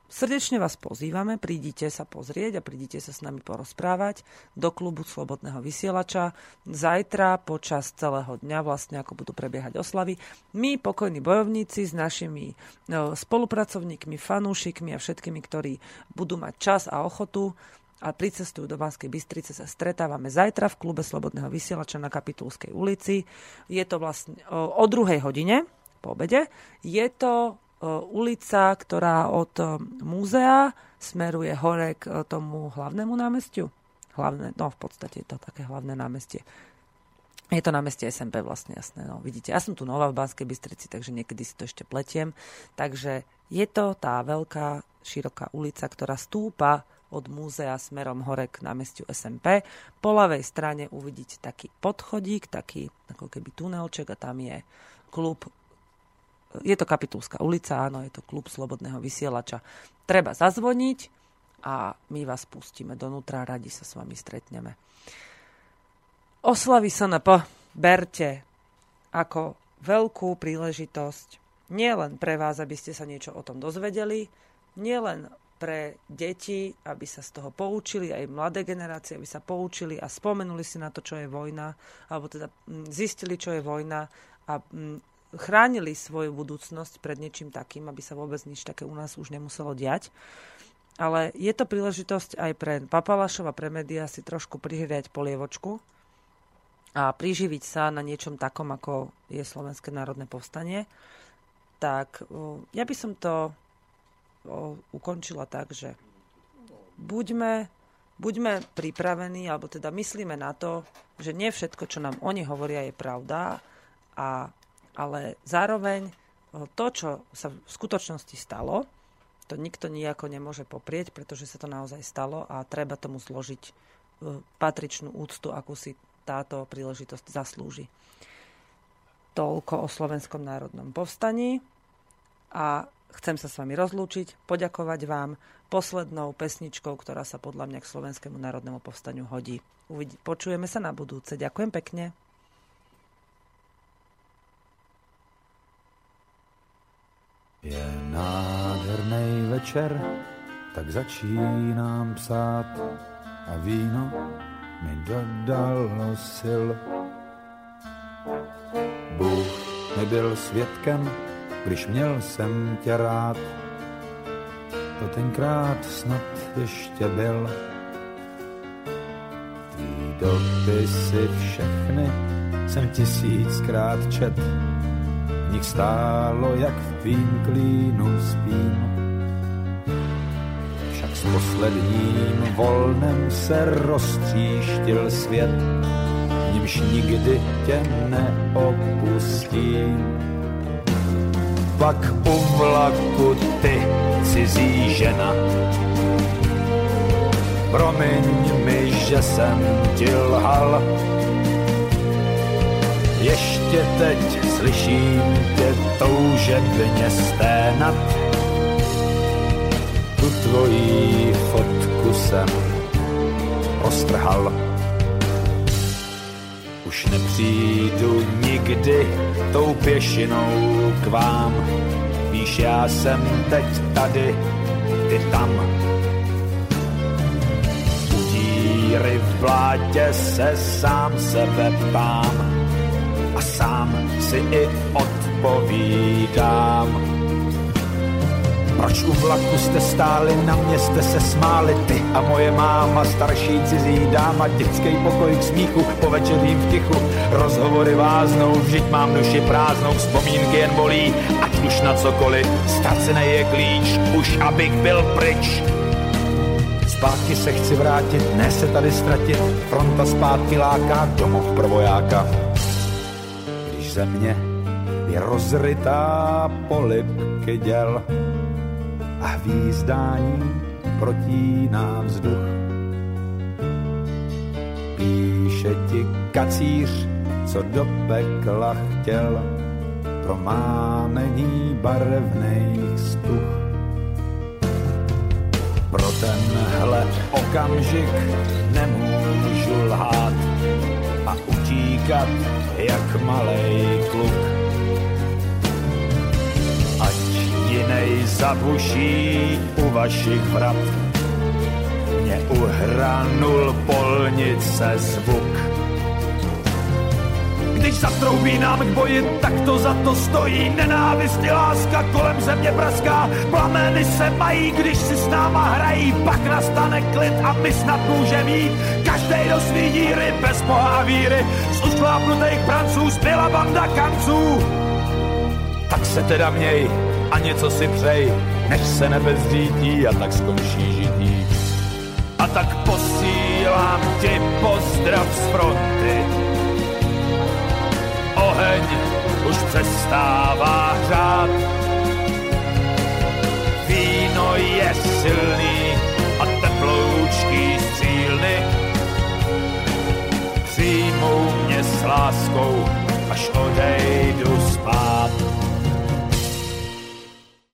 Srdečne vás pozývame, prídite sa pozrieť a prídite sa s nami porozprávať do klubu Slobodného vysielača. Zajtra počas celého dňa vlastne ako budú prebiehať oslavy. My, pokojní bojovníci s našimi spolupracovníkmi, fanúšikmi a všetkými, ktorí budú mať čas a ochotu, a pricestujú do Banskej Bystrice sa stretávame zajtra v klube Slobodného vysielača na Kapitulskej ulici. Je to vlastne o, druhej hodine po obede. Je to ulica, ktorá od múzea smeruje hore k tomu hlavnému námestiu. Hlavné, no v podstate je to také hlavné námestie. Je to námestie SMP vlastne, jasné. No, vidíte, ja som tu nová v Banskej Bystrici, takže niekedy si to ešte pletiem. Takže je to tá veľká, široká ulica, ktorá stúpa od múzea smerom hore k námestiu SMP. Po ľavej strane uvidíte taký podchodík, taký ako keby tunelček a tam je klub je to Kapitulská ulica, áno, je to klub Slobodného vysielača. Treba zazvoniť a my vás pustíme donútra, radi sa s vami stretneme. Oslavy SNP berte ako veľkú príležitosť nielen pre vás, aby ste sa niečo o tom dozvedeli, nielen pre deti, aby sa z toho poučili, aj mladé generácie, aby sa poučili a spomenuli si na to, čo je vojna, alebo teda mm, zistili, čo je vojna a mm, chránili svoju budúcnosť pred niečím takým, aby sa vôbec nič také u nás už nemuselo diať. Ale je to príležitosť aj pre papalašov a pre médiá si trošku prihriať polievočku a priživiť sa na niečom takom, ako je Slovenské národné povstanie. Tak ja by som to ukončila tak, že buďme, buďme pripravení, alebo teda myslíme na to, že nie všetko, čo nám oni hovoria, je pravda, a, ale zároveň to, čo sa v skutočnosti stalo, to nikto nejako nemôže poprieť, pretože sa to naozaj stalo a treba tomu zložiť patričnú úctu, akú si táto príležitosť zaslúži. Toľko o Slovenskom národnom povstaní a chcem sa s vami rozlúčiť, poďakovať vám poslednou pesničkou, ktorá sa podľa mňa k Slovenskému národnému povstaniu hodí. Uvidí, počujeme sa na budúce. Ďakujem pekne. Je nádherný večer, tak začínám psát a víno mi dodalo sil. Bůh nebyl svědkem, když měl jsem tě rád. To tenkrát snad ještě byl. Tvý dopisy všechny jsem tisíckrát čet. V nich stálo, jak v tvým klínu spím. Však s posledním volnem se roztříštil svět, nímž nikdy tě neopustím pak u vlaku ty, cizí žena. Promiň mi, že jsem ti lhal, ještě teď slyším tě toužebně sténat. Tu tvojí fotku jsem roztrhal. Už nepřijdu nikdy tou pěšinou k vám. Víš, já jsem teď tady, ty tam. U díry v blátě se sám sebe ptám a sám si i odpovídám proč u vlaku jste stáli, na mě jste se smáli, ty a moje máma, starší cizí dáma, dětský pokoj k smíchu, po večerním v tichu, rozhovory váznou, vždyť mám duši prázdnou, vzpomínky jen bolí, ať už na cokoliv, ztracený je klíč, už abych byl pryč. Zpátky se chci vrátit, ne se tady ztratit, fronta zpátky láká domov prvojáka. Když země je rozrytá polipky děl, a hvízdání protíná vzduch. Píše ti kacíř, co do pekla chtěl, pro mámení barevných stuch. Pro tenhle okamžik nemůžu lhát a utíkat jak malej kluk jinej zabuší u vašich vrat. Mě uhranul polnice zvuk. Když zatroubí nám k boji, tak to za to stojí. Nenávist i láska kolem země praská. Plameny se mají, když si s náma hrají. Pak nastane klid a my snad můžeme jít. Každej do svý díry, bez boha a víry. Z usklápnutých pranců zbyla banda kanců. Tak se teda měj, a něco si přej, než se nebe zřítí a tak skončí žití. A tak posílám ti pozdrav z fronty. Oheň už přestává hřát. Víno je silný a teploučký střílny. Přijmou mě s láskou, až odejdu spát.